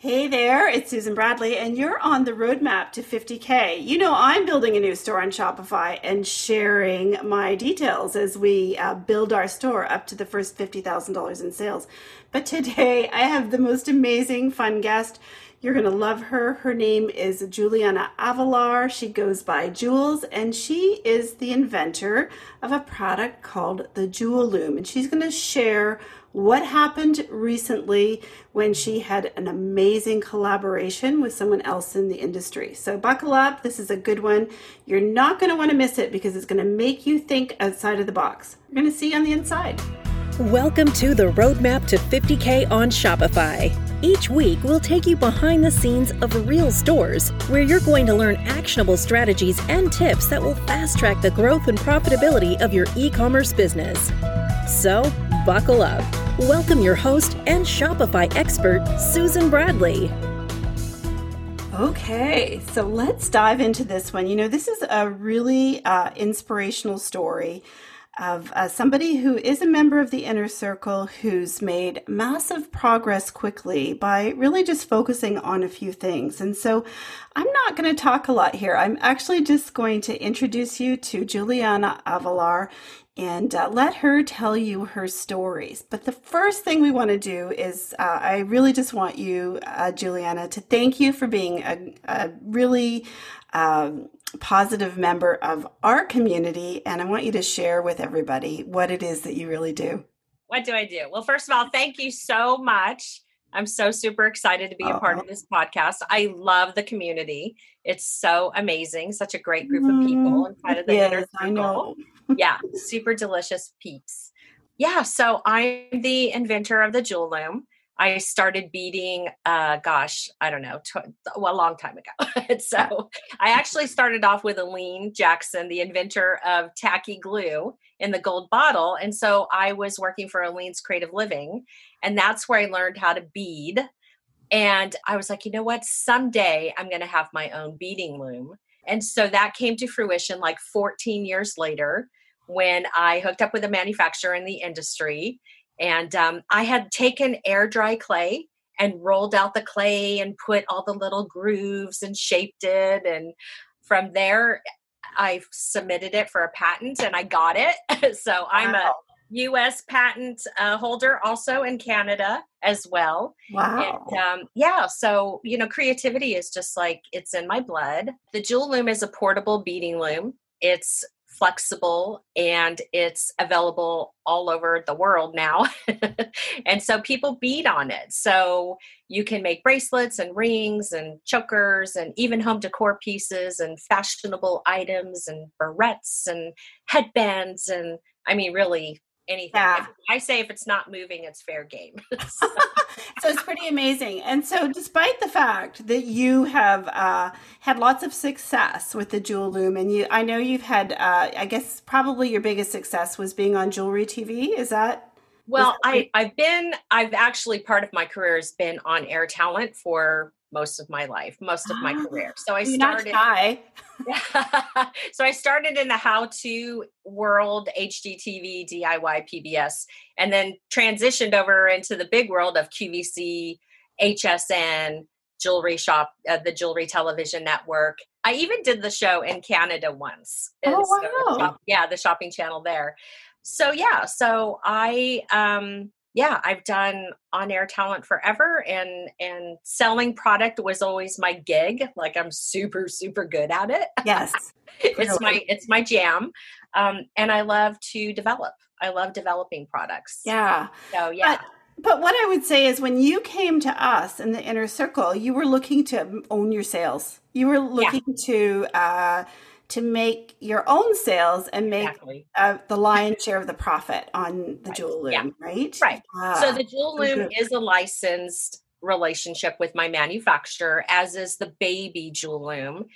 Hey there, it's Susan Bradley, and you're on the roadmap to 50K. You know, I'm building a new store on Shopify and sharing my details as we uh, build our store up to the first $50,000 in sales. But today I have the most amazing, fun guest. You're going to love her. Her name is Juliana Avelar. She goes by Jules, and she is the inventor of a product called the Jewel Loom. And she's going to share what happened recently when she had an amazing collaboration with someone else in the industry. So, buckle up. This is a good one. You're not going to want to miss it because it's going to make you think outside of the box. We're going to see on the inside. Welcome to the Roadmap to 50K on Shopify. Each week, we'll take you behind the scenes of real stores where you're going to learn actionable strategies and tips that will fast track the growth and profitability of your e commerce business. So, buckle up. Welcome your host and Shopify expert, Susan Bradley. Okay, so let's dive into this one. You know, this is a really uh, inspirational story of uh, somebody who is a member of the inner circle who's made massive progress quickly by really just focusing on a few things. And so I'm not going to talk a lot here. I'm actually just going to introduce you to Juliana Avelar and uh, let her tell you her stories. But the first thing we want to do is uh, I really just want you, uh, Juliana, to thank you for being a, a really um, positive member of our community. And I want you to share with everybody what it is that you really do. What do I do? Well, first of all, thank you so much. I'm so super excited to be a part of this podcast. I love the community. It's so amazing. Such a great group of people mm-hmm. inside of the yes, inner circle. Yeah, super delicious peeps. Yeah, so I'm the inventor of the jewel loom. I started beading, uh, gosh, I don't know, tw- well, a long time ago. so I actually started off with Aleene Jackson, the inventor of tacky glue in the gold bottle. And so I was working for Aleene's Creative Living, and that's where I learned how to bead. And I was like, you know what? Someday I'm going to have my own beading loom. And so that came to fruition like 14 years later when I hooked up with a manufacturer in the industry and um, I had taken air dry clay and rolled out the clay and put all the little grooves and shaped it. And from there, I submitted it for a patent and I got it. so I'm a U.S. patent uh, holder, also in Canada as well. Wow. And um, yeah, so you know, creativity is just like it's in my blood. The Jewel Loom is a portable beading loom. It's flexible and it's available all over the world now. and so people bead on it. So you can make bracelets and rings and chokers and even home decor pieces and fashionable items and barrettes and headbands and I mean really anything. Yeah. I say if it's not moving, it's fair game. so. so. it's pretty amazing. And so, despite the fact that you have uh, had lots of success with the Jewel Loom, and you, I know you've had, uh, I guess, probably your biggest success was being on Jewelry TV. Is that? Well, I, I've been, I've actually part of my career has been on air talent for most of my life, most of my ah, career. So I started. so I started in the how-to world, HGTV, DIY, PBS, and then transitioned over into the big world of QVC, HSN, jewelry shop, uh, the Jewelry Television Network. I even did the show in Canada once. Oh wow! The shop, yeah, the shopping channel there. So yeah, so I um yeah, I've done on-air talent forever and and selling product was always my gig. Like I'm super super good at it. Yes. it's my it's my jam. Um and I love to develop. I love developing products. Yeah. So yeah. But- but what I would say is when you came to us in the inner circle, you were looking to own your sales. You were looking yeah. to uh, to make your own sales and make exactly. uh, the lion's share of the profit on the right. jewel loom, yeah. right? Right. Ah, so the jewel loom is a licensed relationship with my manufacturer, as is the baby jewel loom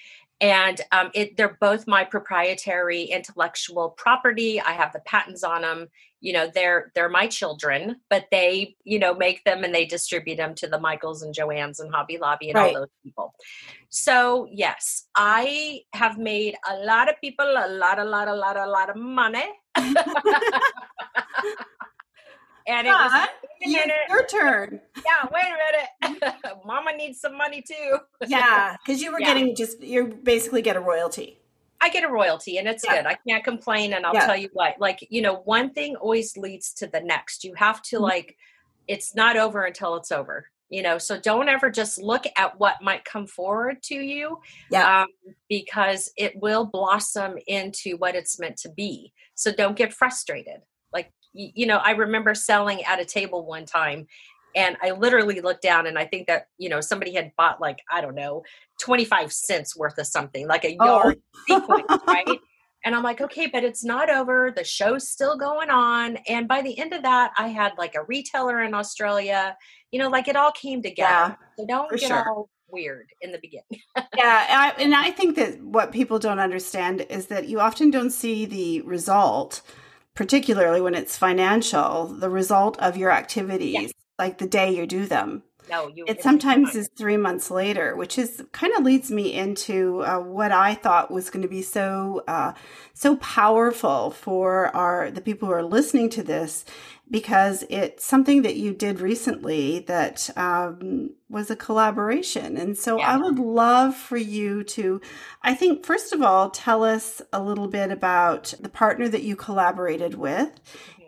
and um, it, they're both my proprietary intellectual property i have the patents on them you know they're they're my children but they you know make them and they distribute them to the michaels and joann's and hobby lobby and right. all those people so yes i have made a lot of people a lot a lot a lot a lot of money And it was Huh? wait a You- minute. your turn. Yeah, wait a minute. Mama needs some money too. Yeah, because you were Yeah. getting just you basically get a royalty. I get a royalty and it's Yeah. good. I can't complain. And I'll Yeah. tell you what, like, you know, one thing always leads to the next. You have to, Mhm. like, it's not over until it's over, you know, so don't ever just look at what might come forward to you Yeah. um, because it will blossom into what it's meant to be. So don't get frustrated. Like, you know, I remember selling at a table one time and I literally looked down and I think that, you know, somebody had bought like, I don't know, 25 cents worth of something, like a Oh. yard sequins, right? And I'm like, okay, but it's not over. The show's still going on. And by the end of that, I had like a retailer in Australia. You know, like it all came together. Yeah, so don't get sure. all weird in the beginning. yeah, I, and I think that what people don't understand is that you often don't see the result, particularly when it's financial, the result of your activities, like the day you do them. No, you. It sometimes is three months later, which is kind of leads me into uh, what I thought was going to be so uh, so powerful for our the people who are listening to this, because it's something that you did recently that um, was a collaboration, and so I would love for you to, I think first of all, tell us a little bit about the partner that you collaborated with.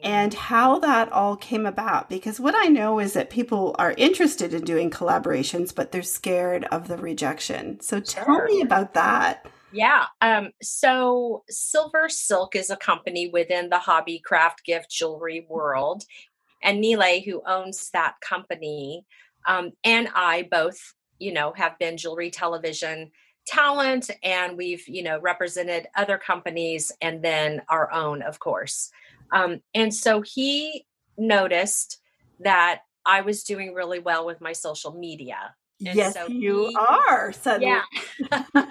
And how that all came about. Because what I know is that people are interested in doing collaborations, but they're scared of the rejection. So tell Sure. me about that. Yeah. Um, so Silver Silk is a company within the hobby craft gift jewelry world. And Nile, who owns that company, um, and I both, you know, have been jewelry television talent and we've, you know, represented other companies and then our own, of course. Um, and so he noticed that I was doing really well with my social media. And yes, so you he- are. Suddenly. Yeah.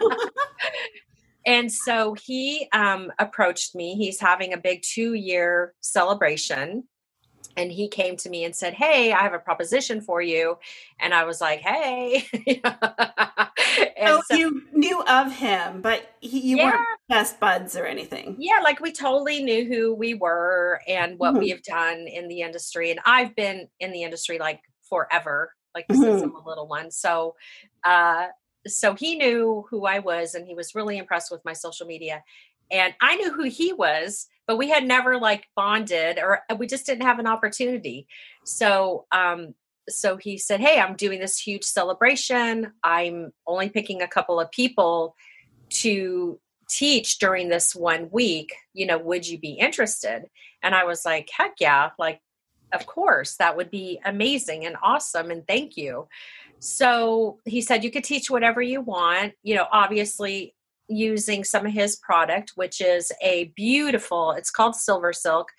and so he um, approached me. He's having a big two year celebration. And he came to me and said, Hey, I have a proposition for you. And I was like, Hey. So, you knew of him, but he, you Yeah. weren't best buds or anything. yeah, like we totally knew who we were and what Mhm. we have done in the industry. And I've been in the industry like forever, like since Mhm. I'm a little one. So, uh, so he knew who I was and he was really impressed with my social media. And I knew who he was, but we had never like bonded or uh, we just didn't have an opportunity. So, um, so he said, Hey, I'm doing this huge celebration. I'm only picking a couple of people to teach during this one week. You know, would you be interested? And I was like, Heck yeah. Like, of course, that would be amazing and awesome. And thank you. So he said, You could teach whatever you want, you know, obviously using some of his product, which is a beautiful, it's called Silver Silk.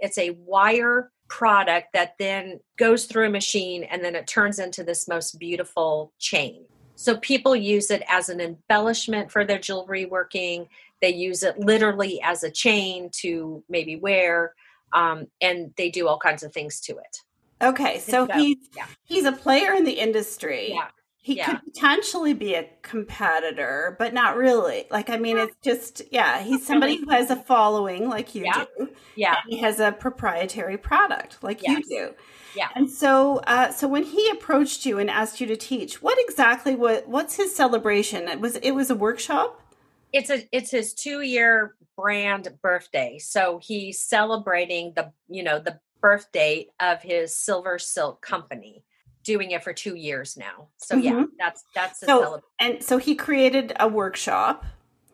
It's a wire product that then goes through a machine and then it turns into this most beautiful chain. So people use it as an embellishment for their jewelry working. They use it literally as a chain to maybe wear, um, and they do all kinds of things to it. Okay, so so, he's yeah. he's a player in the industry. Yeah. He Yeah. could potentially be a competitor, but not really. Like, I mean, it's just, yeah, he's somebody who has a following like you Yeah. do. Yeah. He has a proprietary product like Yes. you do. Yeah. And so, uh, so when he approached you and asked you to teach, what exactly what what's his celebration? It was it was a workshop. it's a it's his two year brand birthday so he's celebrating the you know the birth date of his silver silk company doing it for two years now so yeah Mhm. that's that's a So- celebration And so he created a workshop.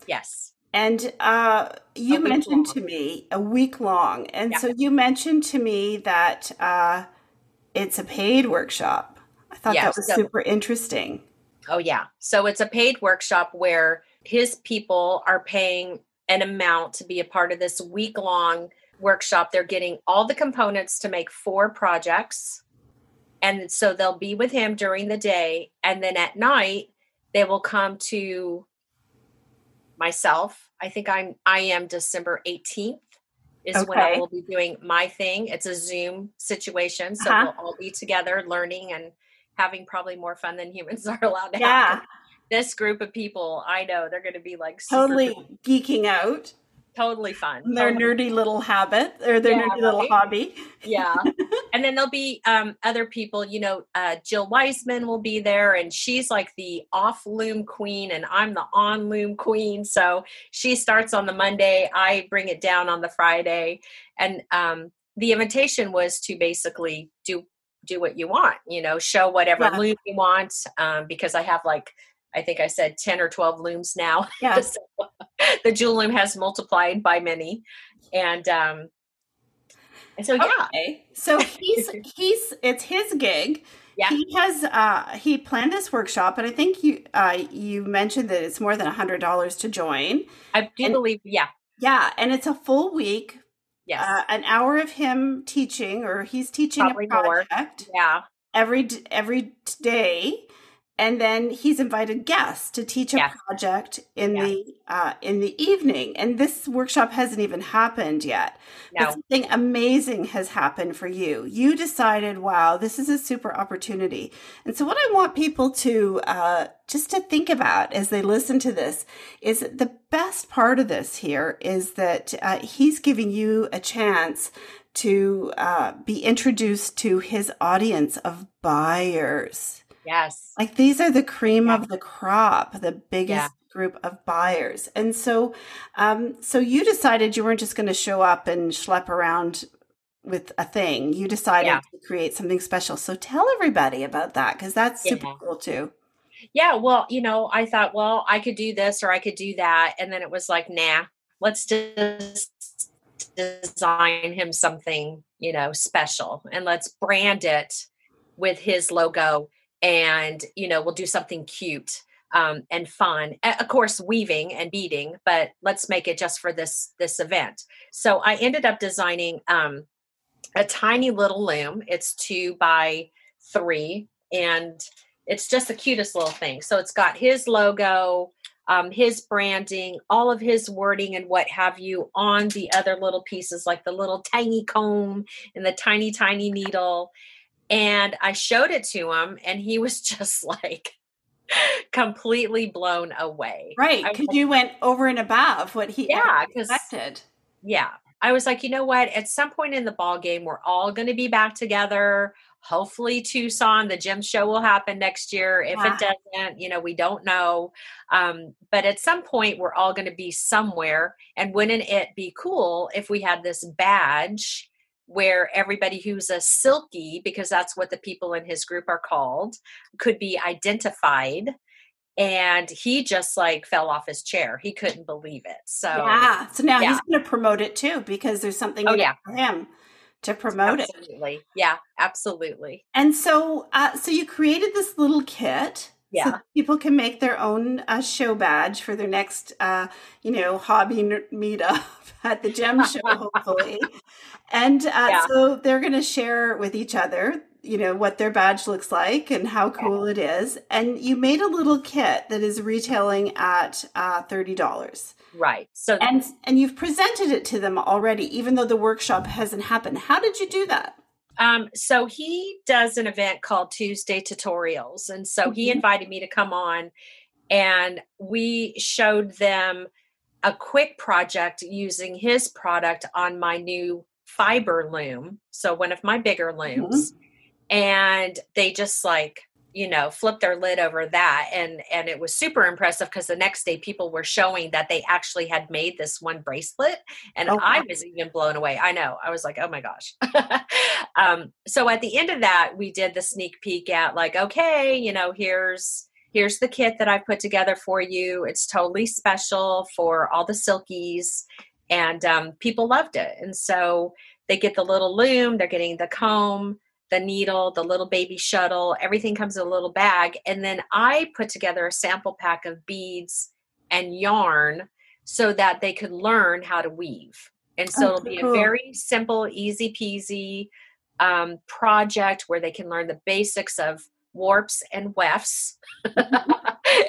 yes And uh, you mentioned long. to me a week long. And Yeah. so you mentioned to me that uh, it's a paid workshop. I thought Yeah, that was so- super interesting. oh yeah so it's a paid workshop where his people are paying an amount to be a part of this week long workshop they're getting all the components to make four projects and so they'll be with him during the day. And then at night they will come to myself. I think i'm i am december 18th is when i will be doing my thing. It's a zoom situation so Uh-huh. we'll all be together learning and having probably more fun than humans are allowed to Yeah, have this group of people i know they're going to be like totally geeking out. Totally fun. Their totally. nerdy little habit or their Yeah, nerdy little right? hobby. yeah and then there'll be um, other people you know uh, jill wiseman will be there and she's like the off loom queen and i'm the on loom queen so she starts on the monday i bring it down on the friday and um, the invitation was to basically do do what you want you know show whatever Yeah. loom you want um, because i have like i think i said 10 or 12 looms now Yeah. So, the jewel loom has multiplied by many and um and so yeah Okay. So he's he's it's his gig. Yeah. He has uh he planned this workshop and I think you uh you mentioned that it's more than a hundred dollars to join. I do And- believe, yeah, Yeah, and it's a full week, yes, uh, an hour of him teaching or he's teaching Probably a more. project yeah, every every day and then he's invited guests to teach a Yes. project in Yeah. the uh, in the evening and this workshop hasn't even happened yet no, but something amazing has happened for you. You decided, wow, this is a super opportunity. And so, what I want people to uh, just to think about as they listen to this is the best part of this here is that uh, he's giving you a chance to uh, be introduced to his audience of buyers. Yes, Like these are the cream Yeah. of the crop, the biggest Yeah. group of buyers. And so um so you decided you weren't just going to show up and schlep around with a thing. You decided Yeah. to create something special. So tell everybody about that cuz that's super cool too. yeah. Well, you know, I thought, well, I could do this or I could do that, and then it was like, nah, let's just design him something, you know, special, and let's brand it with his logo, and you know, we'll do something cute. Um, and fun of course weaving and beading but let's make it just for this this event so i ended up designing um, a tiny little loom. It's two by three, and it's just the cutest little thing. So it's got his logo, um, his branding, all of his wording, and what have you on the other little pieces, like the little tiny comb and the tiny, tiny needle. And I showed it to him, and he was just like completely blown away. Right, like, you went over and above what he Yeah, expected. yeah i was like you know what at some point in the ball game we're all going to be back together hopefully tucson the gem show will happen next year if Yeah. it doesn't you know we don't know um, but at some point we're all going to be somewhere and wouldn't it be cool if we had this badge where everybody who's a silky because that's what the people in his group are called could be identified and he just like fell off his chair he couldn't believe it so yeah. So now yeah. he's going to promote it too because there's something Oh, yeah. for him to promote it. absolutely. Yeah, absolutely. And so, uh, so you created this little kit. Yeah. people can make their own uh, show badge for their next, uh, you know, hobby n- meetup at the gem show, hopefully. And uh, Yeah. so they're going to share with each other, you know, what their badge looks like and how cool it is. And you made a little kit that is retailing at uh, thirty dollars, Right. So and and you've presented it to them already, even though the workshop hasn't happened. How did you do that? Um so he does an event called Tuesday Tutorials and so he Mhm. invited me to come on and we showed them a quick project using his product on my new fiber loom. So one of my bigger looms and they just like you know flip their lid over that and and it was super impressive because the next day people were showing that they actually had made this one bracelet and Oh, i was even blown away. I know. I was like oh my gosh. Um so at the end of that we did the sneak peek at like okay you know here's here's the kit that i put together for you. It's totally special for all the silkies and um, people loved it. And so they get the little loom they're getting the comb the needle, the little baby shuttle, everything comes in a little bag. And then I put together a sample pack of beads and yarn so that they could learn how to weave. And so Oh, it'll be cool. a very simple, easy peasy um, project where they can learn the basics of warps and wefts.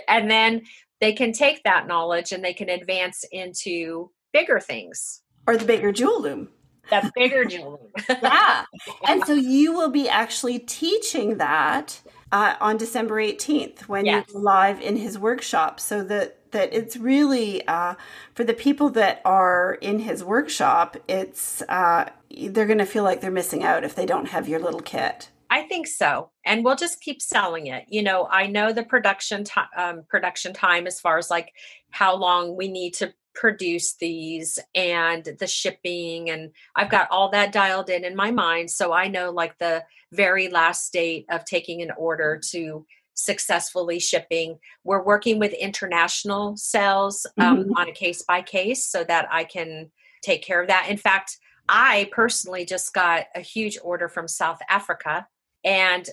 and then they can take that knowledge and they can advance into bigger things. Or the bigger jewel loom? That bigger jewelry. yeah. And so you will be actually teaching that uh, on December 18th when Yes. you're live in his workshop. So that that it's really uh, for the people that are in his workshop. It's uh, they're going to feel like they're missing out if they don't have your little kit. I think so, and we'll just keep selling it. You know, I know the production time, um, production time as far as like how long we need to produce these and the shipping, and I've got all that dialed in in my mind, so I know like the very last date of taking an order to successfully shipping. We're working with international sales um, Mhm. on a case by case so that I can take care of that. In fact, I personally just got a huge order from South Africa and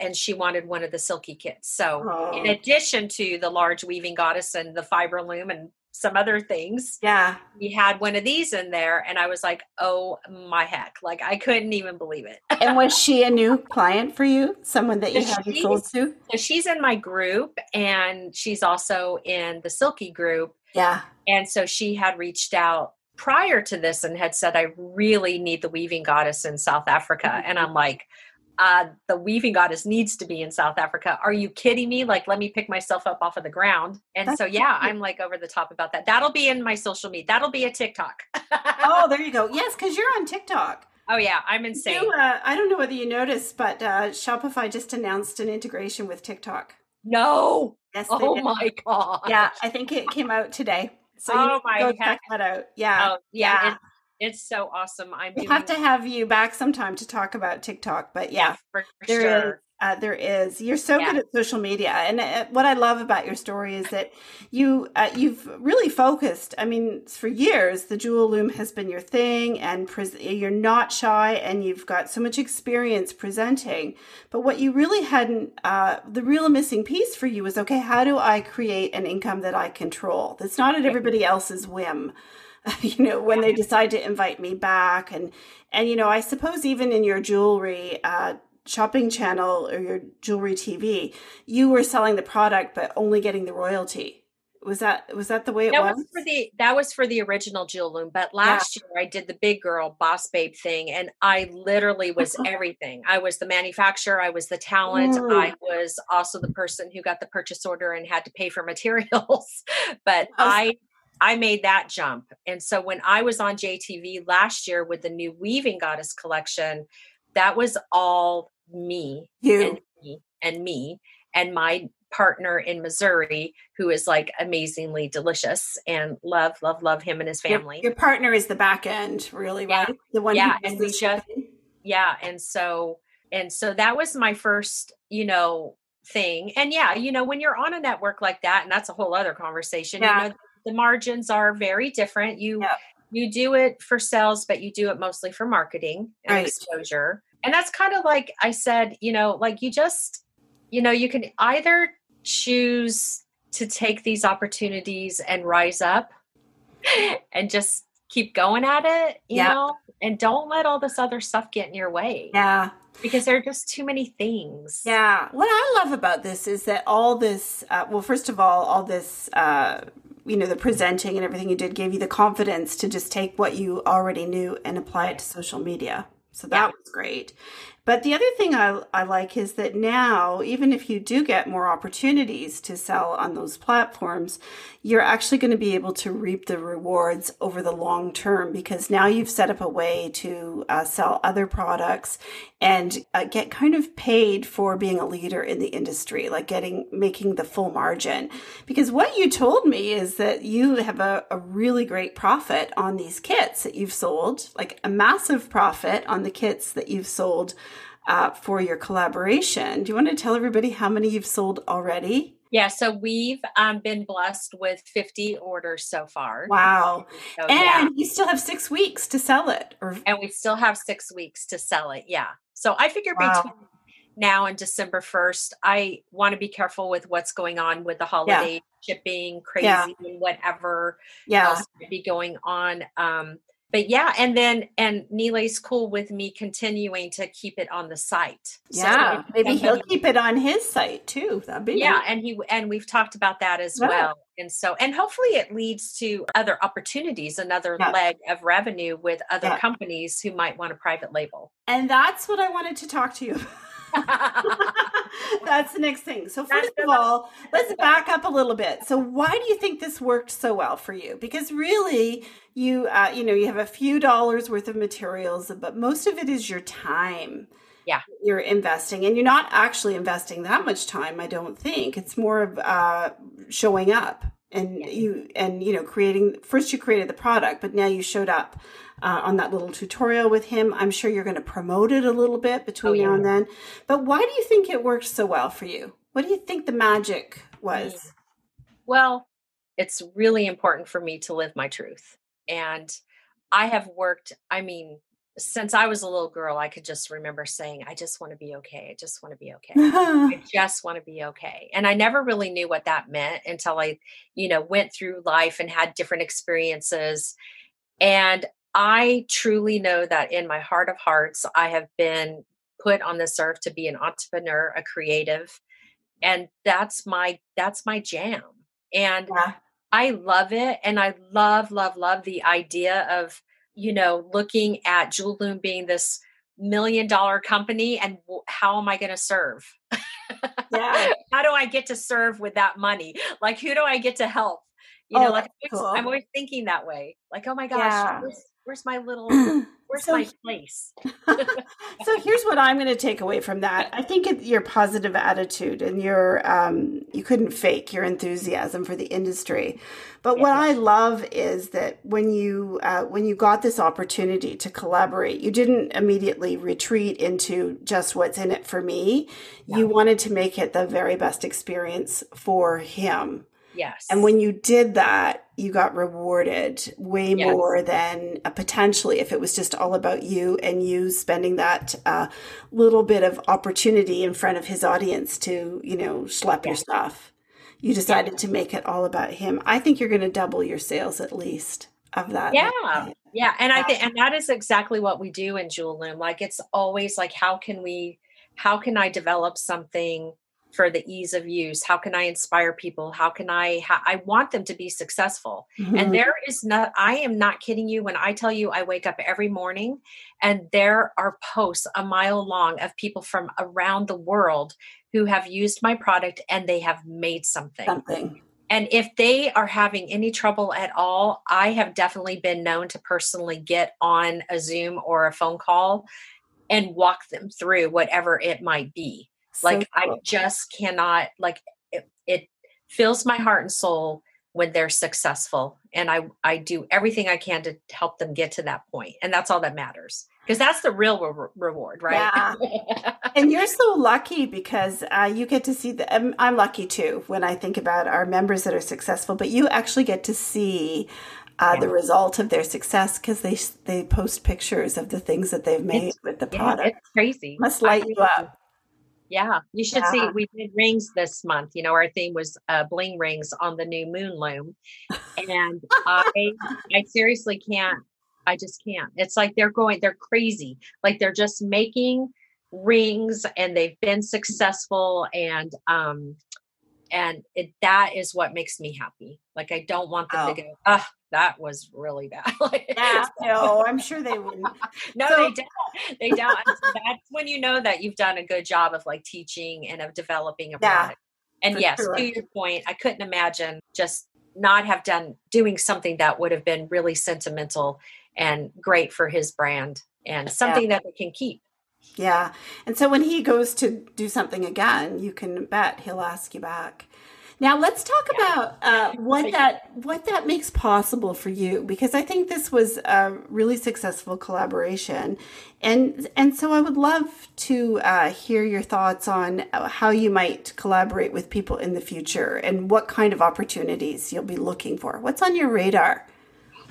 and she wanted one of the silky kits. So in addition to the large weaving goddess and the fiber loom and some other things, Yeah, we had one of these in there and I was like, "Oh my heck." Like I couldn't even believe it. and was she a new client for you? Someone that you Yes, hadn't sold to? So she's in my group and she's also in the silky group Yeah. And so she had reached out prior to this and had said, I really need the weaving goddess in South Africa. And I'm like, uh, the weaving goddess needs to be in South Africa. Are you kidding me? Like, let me pick myself up off of the ground. And That's so, yeah, cute. I'm like over the top about that. That'll be in my social media. That'll be a TikTok. Oh, there you go. Yes, because you're on TikTok. oh, yeah, I'm insane. You, uh, I don't know whether you noticed, but uh, Shopify just announced an integration with TikTok. no. Yes, Oh did. my God. Yeah, I think it came out today. So you Oh need to my go heck. check that out. Yeah. Oh, yeah. Yeah. It, it's so awesome. I'm we doing have to have you back sometime to talk about TikTok. But yeah, for there is. sure. Uh, there is. You're so Yeah. good at social media, and uh, what I love about your story is that you uh, you've really focused. I mean, for years, the jewel loom has been your thing, and pres- you're not shy, and you've got so much experience presenting. But what you really hadn't, uh, the real missing piece for you was okay. How do I create an income that I control? That's not at everybody else's whim. you know when they decide to invite me back. And and you know i suppose even in your jewelry uh shopping channel or your jewelry tv you were selling the product but only getting the royalty. Was that was that the way it that was, was? for the that was for the original jewel loom but last year i did the big girl boss babe thing and i literally was everything. I was the manufacturer i was the talent Mm. i was also the person who got the purchase order and had to pay for materials but Awesome. i i made that jump and so when i was on jtv last year with the new weaving goddess collection that was all me you and me and me and my partner in Missouri who is like amazingly delicious and love love love him and his family. your partner is the back end really Yeah. right the one Yeah, who and the we just- yeah, and so and so that was my first, you know, thing. And yeah, you know, when you're on a network like that and that's a whole other conversation, Yeah. you know, the margins are very different. You Yeah. you do it for sales, but you do it mostly for marketing and Right. exposure. And that's kind of like I said, you know, like you just, you know, you can either choose to take these opportunities and rise up and just keep going at it, you Yeah. know, and don't let all this other stuff get in your way yeah because there are just too many things. Yeah. What I love about this is that all this, uh, well, first of all, all this, uh, you know, the presenting and everything you did gave you the confidence to just take what you already knew and apply it to social media. So that Yeah. was great. But the other thing I, I like is that now, even if you do get more opportunities to sell on those platforms, you're actually going to be able to reap the rewards over the long term because now you've set up a way to uh, sell other products and uh, get kind of paid for being a leader in the industry, like getting making the full margin. Because what you told me is that you have a, a really great profit on these kits that you've sold, like a massive profit on the kits that you've sold uh, for your collaboration. Do you want to tell everybody how many you've sold already? Yeah. So we've um, been blessed with 50 orders so far. Wow. So, And yeah. you still have six weeks to sell it. Or And we still have six weeks to sell it. Yeah. So I figure Wow. between now and December 1st, I want to be careful with what's going on with the holiday shipping, crazy, Yeah. and whatever yeah. else might be going on. Um, but yeah, and then and Neely's cool with me continuing to keep it on the site. So Yeah. if Maybe he'll keep it on his site too. That'd be yeah nice. and he and we've talked about that as Yeah. well and so and hopefully it leads to other opportunities another Yeah. leg of revenue with other Yeah. companies who might want a private label And that's what I wanted to talk to you That's the next thing. So first of all, let's back up a little bit. So why do you think this worked so well for you? Because really, you uh, you know you have a few dollars worth of materials, but most of it is your time. Yeah, you're investing, and you're not actually investing that much time. I don't think it's more of uh, showing up and yeah. you and you know creating. First, you created the product, but now you showed up uh, on that little tutorial with him. I'm sure you're going to promote it a little bit between oh, yeah. now and then. But why do you think it worked so well for you? What do you think the magic was? Well, it's really important for me to live my truth. And I have worked, I mean, since I was a little girl, I could just remember saying, I just want to be okay. I just want to be okay. I just want to be okay. And I never really knew what that meant until I, you know, went through life and had different experiences. And I truly know that in my heart of hearts, I have been put on this earth to be an entrepreneur, a creative, and that's my that's my jam. And yeah. I love it, and I love love love the idea of you know looking at Jewel Loom being this million dollar company, and how am I going to serve? Yeah. how do I get to serve with that money? Like, who do I get to help? You oh, know, like cool. I'm always thinking that way. Like, oh my gosh, yeah where's my little where's so, my place? So here's what i'm going to take away from that. I think it, your positive attitude and your um, you couldn't fake your enthusiasm for the industry. But what i love is that when you uh, when you got this opportunity to collaborate you didn't immediately retreat into just what's in it for me. Yeah. you wanted to make it the very best experience for him Yes. And when you did that, you got rewarded way yes. more than uh, potentially if it was just all about you and you spending that uh, little bit of opportunity in front of his audience to, you know, schlep your stuff. You decided to make it all about him. I think you're going to double your sales at least of that. Yeah. Yeah. And I think, and that is exactly what we do in Jewel Loom. Like it's always like, how can we, how can I develop something for the ease of use? How can i inspire people? How can i ha- i want them to be successful. Mm-hmm. and there is not i am not kidding you when i tell you i wake up every morning and there are posts a mile long of people from around the world who have used my product and they have made something. Something. And if they are having any trouble at all i have definitely been known to personally get on a zoom or a phone call and walk them through whatever it might be like cool. I just cannot like it, it fills my heart and soul when they're successful and I I do everything I can to help them get to that point and that's all that matters because that's the real re- reward right yeah. and you're so lucky because uh, you get to see the I'm, I'm, lucky too when i think about our members that are successful but you actually get to see uh, yeah. the result of their success because they they post pictures of the things that they've made it's, with the product yeah, it's crazy must light you up yeah, you should yeah. see. We did rings this month. You know, our theme was uh, bling rings on the new moon loom, and I, I seriously can't. I just can't. It's like they're going. They're crazy. Like they're just making rings, and they've been successful, and um, and it, that is what makes me happy. Like I don't want them oh. to go. Ah, that was really bad. yeah, no, I'm sure they wouldn't. no, so, they don't. They don't. that's when you know that you've done a good job of like teaching and of developing a yeah, product. And yes, sure. to your point, I couldn't imagine just not have done doing something that would have been really sentimental and great for his brand and something yeah. that they can keep. Yeah. And so when he goes to do something again, you can bet he'll ask you back. Now let's talk yeah. about uh, what that what that makes possible for you because I think this was a really successful collaboration, and and so I would love to uh, hear your thoughts on how you might collaborate with people in the future and what kind of opportunities you'll be looking for. What's on your radar?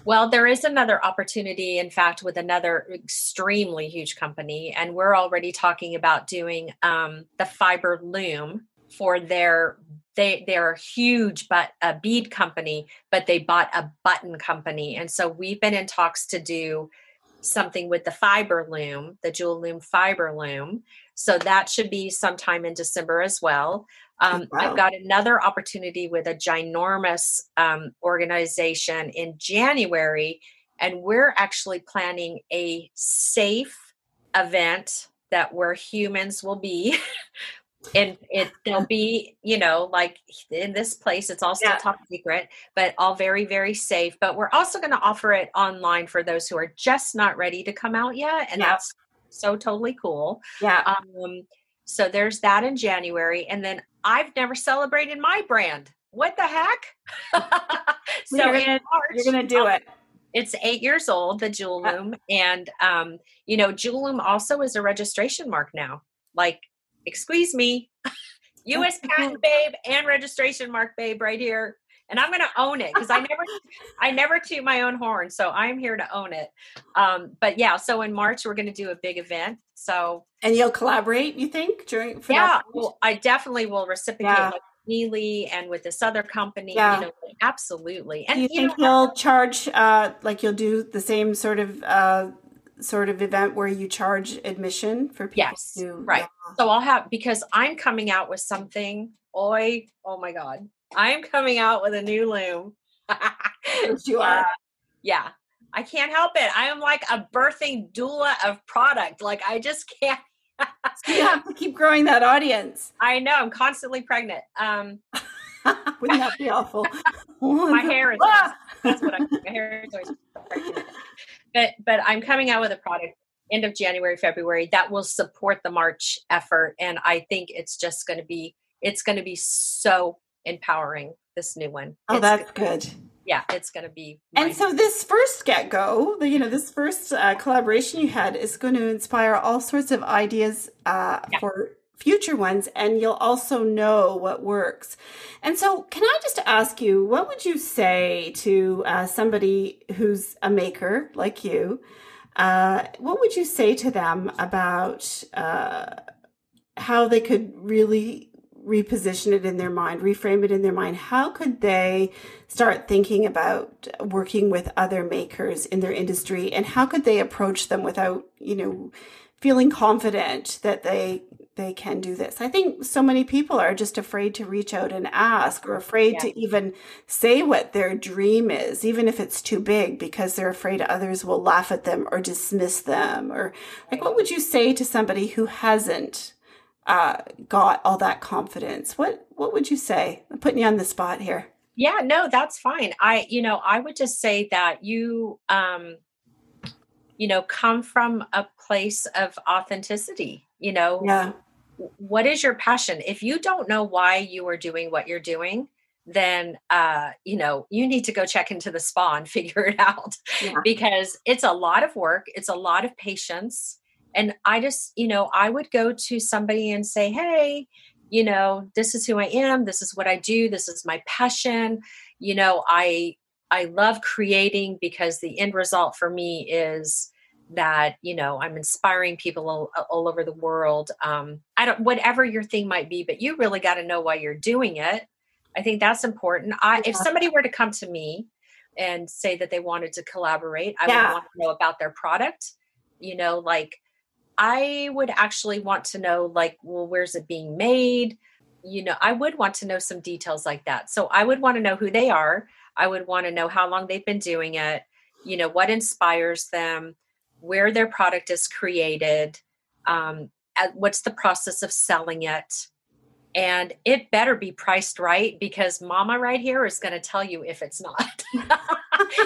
Well, there is another opportunity, in fact, with another extremely huge company, and we're already talking about doing um, the fiber loom for their they they're a huge but a bead company but they bought a button company. And so we've been in talks to do something with the fiber loom the jewel loom fiber loom. So that should be sometime in december as well. Um, wow. i've got another opportunity with a ginormous um, organization in january and we're actually planning a safe event that where humans will be and it they'll be you know like in this place it's still Yeah. top secret but all very very safe but we're also going to offer it online for those who are just not ready to come out yet and Yeah. that's so totally cool Yeah. um so there's that in january and then i've never celebrated my brand what the heck so You're in gonna- March, You're going to do it. it's eight years old the jewel Yeah. and um you know jewel loom also is a registration mark now like excuse me. Us patent babe and registration mark babe right here. And i'm gonna own it because i never i never toot my own horn so i'm here to own it. Um but yeah so in march we're gonna do a big event so. And you'll collaborate, you think, during for yeah well, i definitely will reciprocate Yeah. Neely and with this other company Yeah. you know absolutely. Do and you you think know you'll charge uh like you'll do the same sort of uh sort of event where you charge admission for people Yes, right. So I'll have because I'm coming out with something. Oi, oh my god. I'm coming out with a new loom. You are. Uh, yeah. I can't help it. I am like a birthing doula of product. Like I just can't So you have to keep growing that audience. I know I'm constantly pregnant. Um Wouldn't that be awful? my hair is Ah! that's what I'm. my hair is always pregnant. But but I'm coming out with a product end of January, February that will support the March effort. And I think it's just gonna be it's gonna be so empowering, this new one. Oh, It's that's gonna- good. yeah, it's gonna be And so this first get go, you know, this first uh, collaboration you had is going to inspire all sorts of ideas uh, Yeah. for future ones, and you'll also know what works. And so, can I just ask you, what would you say to uh, somebody who's a maker like you? Uh, what would you say to them about uh, how they could really reposition it in their mind, reframe it in their mind? How could they start thinking about working with other makers in their industry and how could they approach them without, you know, feeling confident that they they can do this. I think so many people are just afraid to reach out and ask or afraid Yeah. to even say what their dream is, even if it's too big, because they're afraid others will laugh at them or dismiss them. Or, like, what would you say to somebody who hasn't uh, got all that confidence? What What would you say? I'm putting you on the spot here. yeah, no, that's fine. I, you know, I would just say that you um you know, come from a place of authenticity, you know, Yeah. what is your passion if you don't know why you are doing what you're doing then uh you know you need to go check into the spa and figure it out Yeah. because it's a lot of work it's a lot of patience and i just you know i would go to somebody and say hey you know this is who i am this is what i do this is my passion you know i i love creating because the end result for me is that you know i'm inspiring people all, all over the world um i don't whatever your thing might be but you really got to know why you're doing it. I think that's important. I if somebody were to come to me and say that they wanted to collaborate i Yeah. would want to know about their product. You know like i would actually want to know like well where's it being made? You know i would want to know some details like that. So i would want to know who they are. I would want to know how long they've been doing it. You know what inspires them where their product is created um, at- what's the process of selling it. And it better be priced right because mama right here is going to tell you if it's not.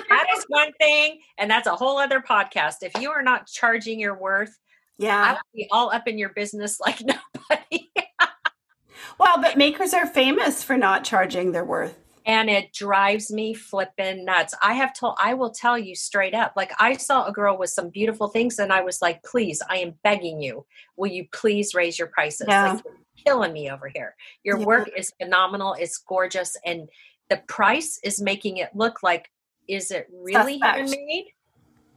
That is one thing and that's a whole other podcast. If you are not charging your worth yeah, i will be all up in your business like nobody. Well, but makers are famous for not charging their worth. And it drives me flipping nuts. I have told, I will tell you straight up. Like I saw a girl with some beautiful things, and I was like, "Please, I am begging you, will you please raise your prices? Yeah. Like you're killing me over here. Your Yeah. work is phenomenal. It's gorgeous, and the price is making it look like, is it really handmade?"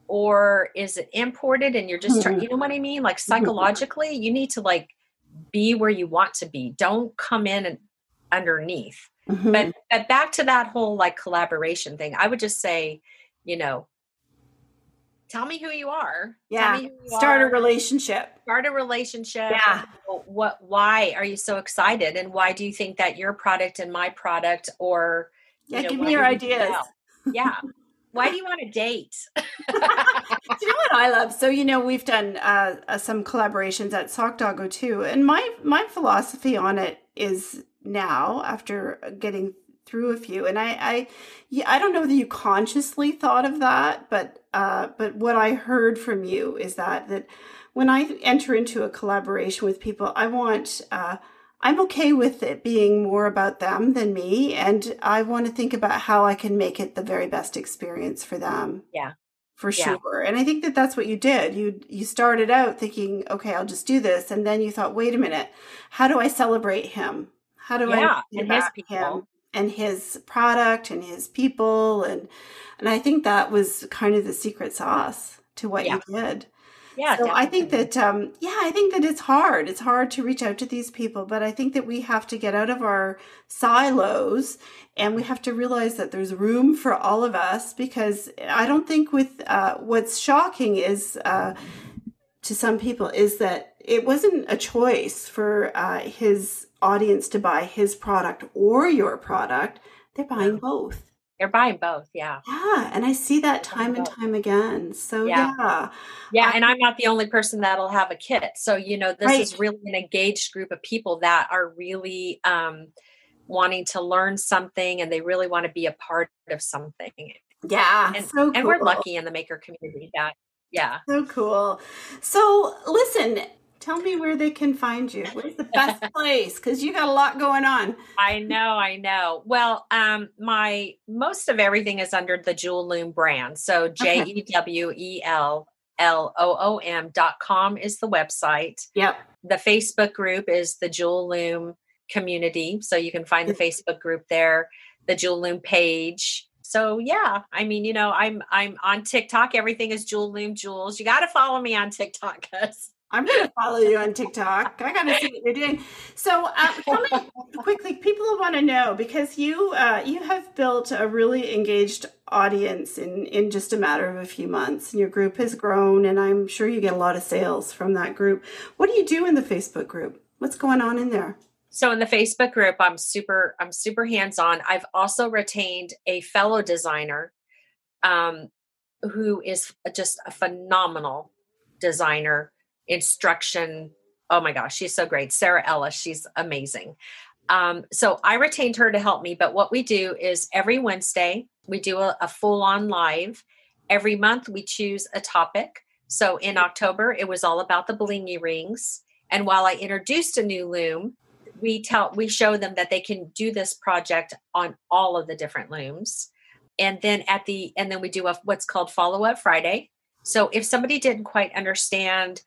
Or is it imported and you're just, try- Mhm. you know what I mean? Like psychologically, you need to like be where you want to be. Don't come in and underneath Mhm. but but back to that whole like collaboration thing i would just say you know tell me who you are yeah, tell me who you start a relationship. start a relationship Yeah. what why are you so excited and why do you think that your product and my product or Yeah, know, give me your ideas. yeah Why do you want a date? you know what I love? So you know we've done uh, uh, some collaborations at Sock Doggo too, and my my philosophy on it is now after getting through a few, and I I yeah, I don't know that you consciously thought of that, but uh, but what I heard from you is that that when I enter into a collaboration with people, I want. Uh, I'm okay with it being more about them than me. And I want to think about how I can make it the very best experience for them. Yeah. For yeah. sure. And I think that that's what you did. You you started out thinking, okay, I'll just do this. And then you thought, wait a minute, how do I celebrate him? How do yeah, I and his people. him and his product and his people? And and I think that was kind of the secret sauce to what yeah. you did. Yeah. So definitely. I think that, um, yeah, I think that it's hard. It's hard to reach out to these people, but I think that we have to get out of our silos and we have to realize that there's room for all of us because I don't think with uh, what's shocking is uh, to some people is that it wasn't a choice for uh, his audience to buy his product or your product. They're buying both. They're buying both, yeah. Yeah, and I see that time and time again. So yeah, yeah, yeah and I'm not the only person that'll have a kit. So you know, this right. is really an engaged group of people that are really um, wanting to learn something, and they really want to be a part of something. Yeah, and, so cool. and we're lucky in the maker community that yeah, so cool. So listen, Tell me where they can find you. Where's the best place? Because you got a lot going on. I know, I know. Well, um, my most of everything is under the Jewel Loom brand. So J E W E L L O O M dot com is the website. Yep. The Facebook group is the Jewel Loom community. So you can find the Facebook group there, the Jewel Loom page. So yeah, I mean, you know, I'm I'm on TikTok. Everything is Jewel Loom Jewels. You got to follow me on TikTok because I'm going to follow you on TikTok. I got to see what you're doing. So, uh, tell me quickly. People want to know because you uh, you have built a really engaged audience in in just a matter of a few months, and your group has grown. And I'm sure you get a lot of sales from that group. What do you do in the Facebook group? What's going on in there? So in the Facebook group, I'm super I'm super hands on. I've also retained a fellow designer, um, who is just a phenomenal designer instruction. Oh my gosh, she's so great. Sarah Ellis, she's amazing. Um, so I retained her to help me. But what we do is every Wednesday, we do a, a full on live. Every month, we choose a topic. So in October, it was all about the blingy rings. And while I introduced a new loom, we tell we show them that they can do this project on all of the different looms. And then at the and then we do a what's called follow up Friday. So if somebody didn't quite understand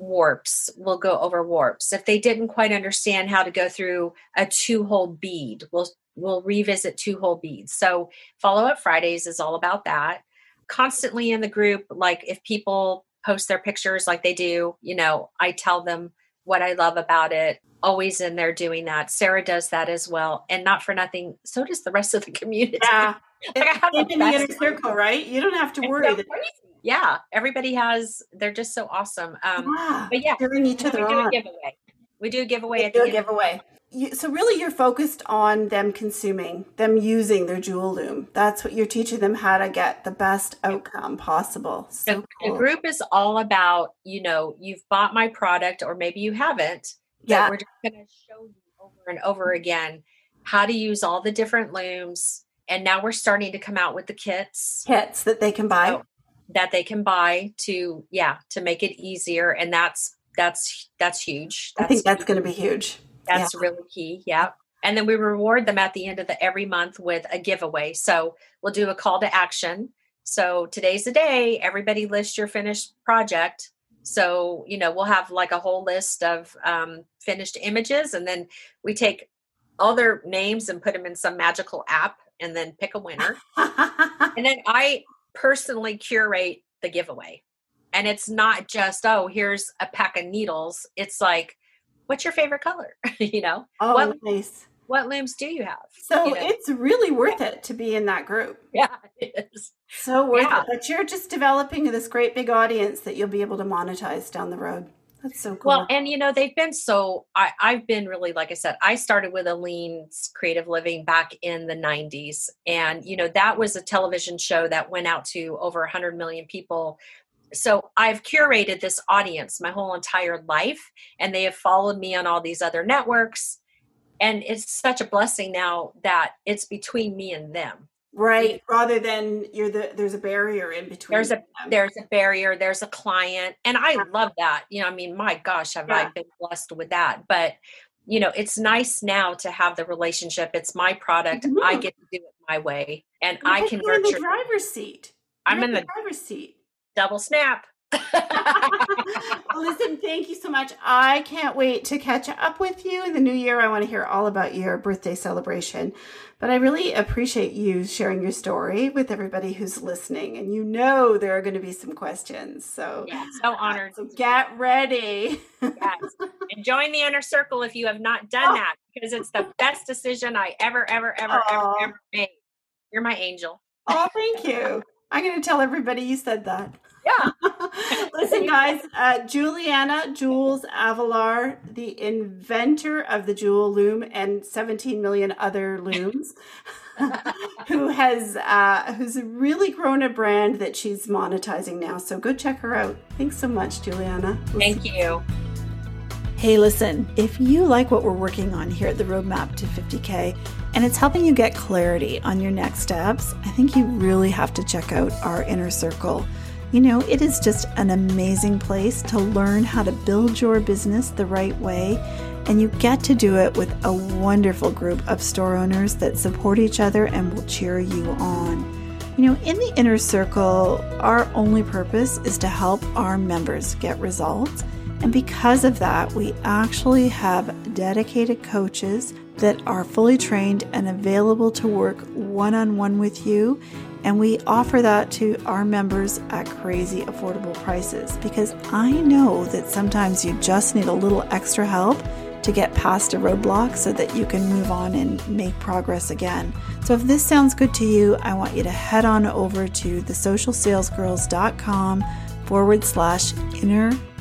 warps we'll go over warps if they didn't quite understand how to go through a two hole bead we'll we'll revisit two hole beads so follow up fridays is all about that constantly in the group like if people post their pictures like they do you know i tell them what i love about it always in there doing that sarah does that as well and not for nothing so does the rest of the community yeah like I have in the inner circle right you don't have to worry so yeah, everybody has. They're just so awesome. Um, yeah, but yeah, each other we do a giveaway. We do a giveaway. We do a giveaway. You, so really, you're focused on them consuming, them using their jewel loom. That's what you're teaching them how to get the best outcome possible. So the, cool. the group is all about, you know, you've bought my product, or maybe you haven't. Yeah, we're just going to show you over and over again how to use all the different looms and now we're starting to come out with the kits kits that they can buy so that they can buy to yeah to make it easier and that's that's that's huge that's i think that's going to be huge that's yeah. really key yeah and then we reward them at the end of the every month with a giveaway so we'll do a call to action so today's the day everybody list your finished project so you know we'll have like a whole list of um, finished images and then we take all their names and put them in some magical app and then pick a winner and then i personally curate the giveaway. And it's not just, oh, here's a pack of needles. It's like, what's your favorite color? you know? Oh, what, nice. What looms do you have? So you know? it's really worth it to be in that group. Yeah, it is. So worth yeah. it. But you're just developing this great big audience that you'll be able to monetize down the road. That's so cool. Well, and you know, they've been so I, I've been really, like I said, I started with Aleene's Creative Living back in the 90s. And, you know, that was a television show that went out to over 100 million people. So I've curated this audience my whole entire life, and they have followed me on all these other networks. And it's such a blessing now that it's between me and them right rather than you're the there's a barrier in between there's a them. there's a barrier there's a client and i love that you know i mean my gosh have yeah. i been blessed with that but you know it's nice now to have the relationship it's my product mm-hmm. i get to do it my way and i can in the driver's seat you're i'm in the, the driver's seat double snap Listen, thank you so much. I can't wait to catch up with you in the new year. I want to hear all about your birthday celebration. But I really appreciate you sharing your story with everybody who's listening. And you know there are going to be some questions. So, yeah, so honored. So get ready. yes. And join the inner circle if you have not done oh. that because it's the best decision I ever, ever, ever, oh. ever, ever made. You're my angel. Oh, thank you. I'm going to tell everybody you said that. Yeah. Listen, guys, uh, Juliana Jules Avelar, the inventor of the Jewel Loom and 17 million other looms, who has uh, who's really grown a brand that she's monetizing now. So go check her out. Thanks so much, Juliana. We'll Thank you. Hey, listen, if you like what we're working on here at the Roadmap to 50K and it's helping you get clarity on your next steps, I think you really have to check out our inner circle. You know, it is just an amazing place to learn how to build your business the right way, and you get to do it with a wonderful group of store owners that support each other and will cheer you on. You know, in the inner circle, our only purpose is to help our members get results. And because of that, we actually have dedicated coaches that are fully trained and available to work one on one with you and we offer that to our members at crazy affordable prices because I know that sometimes you just need a little extra help to get past a roadblock so that you can move on and make progress again. So if this sounds good to you, I want you to head on over to thesocialsalesgirls.com forward slash inner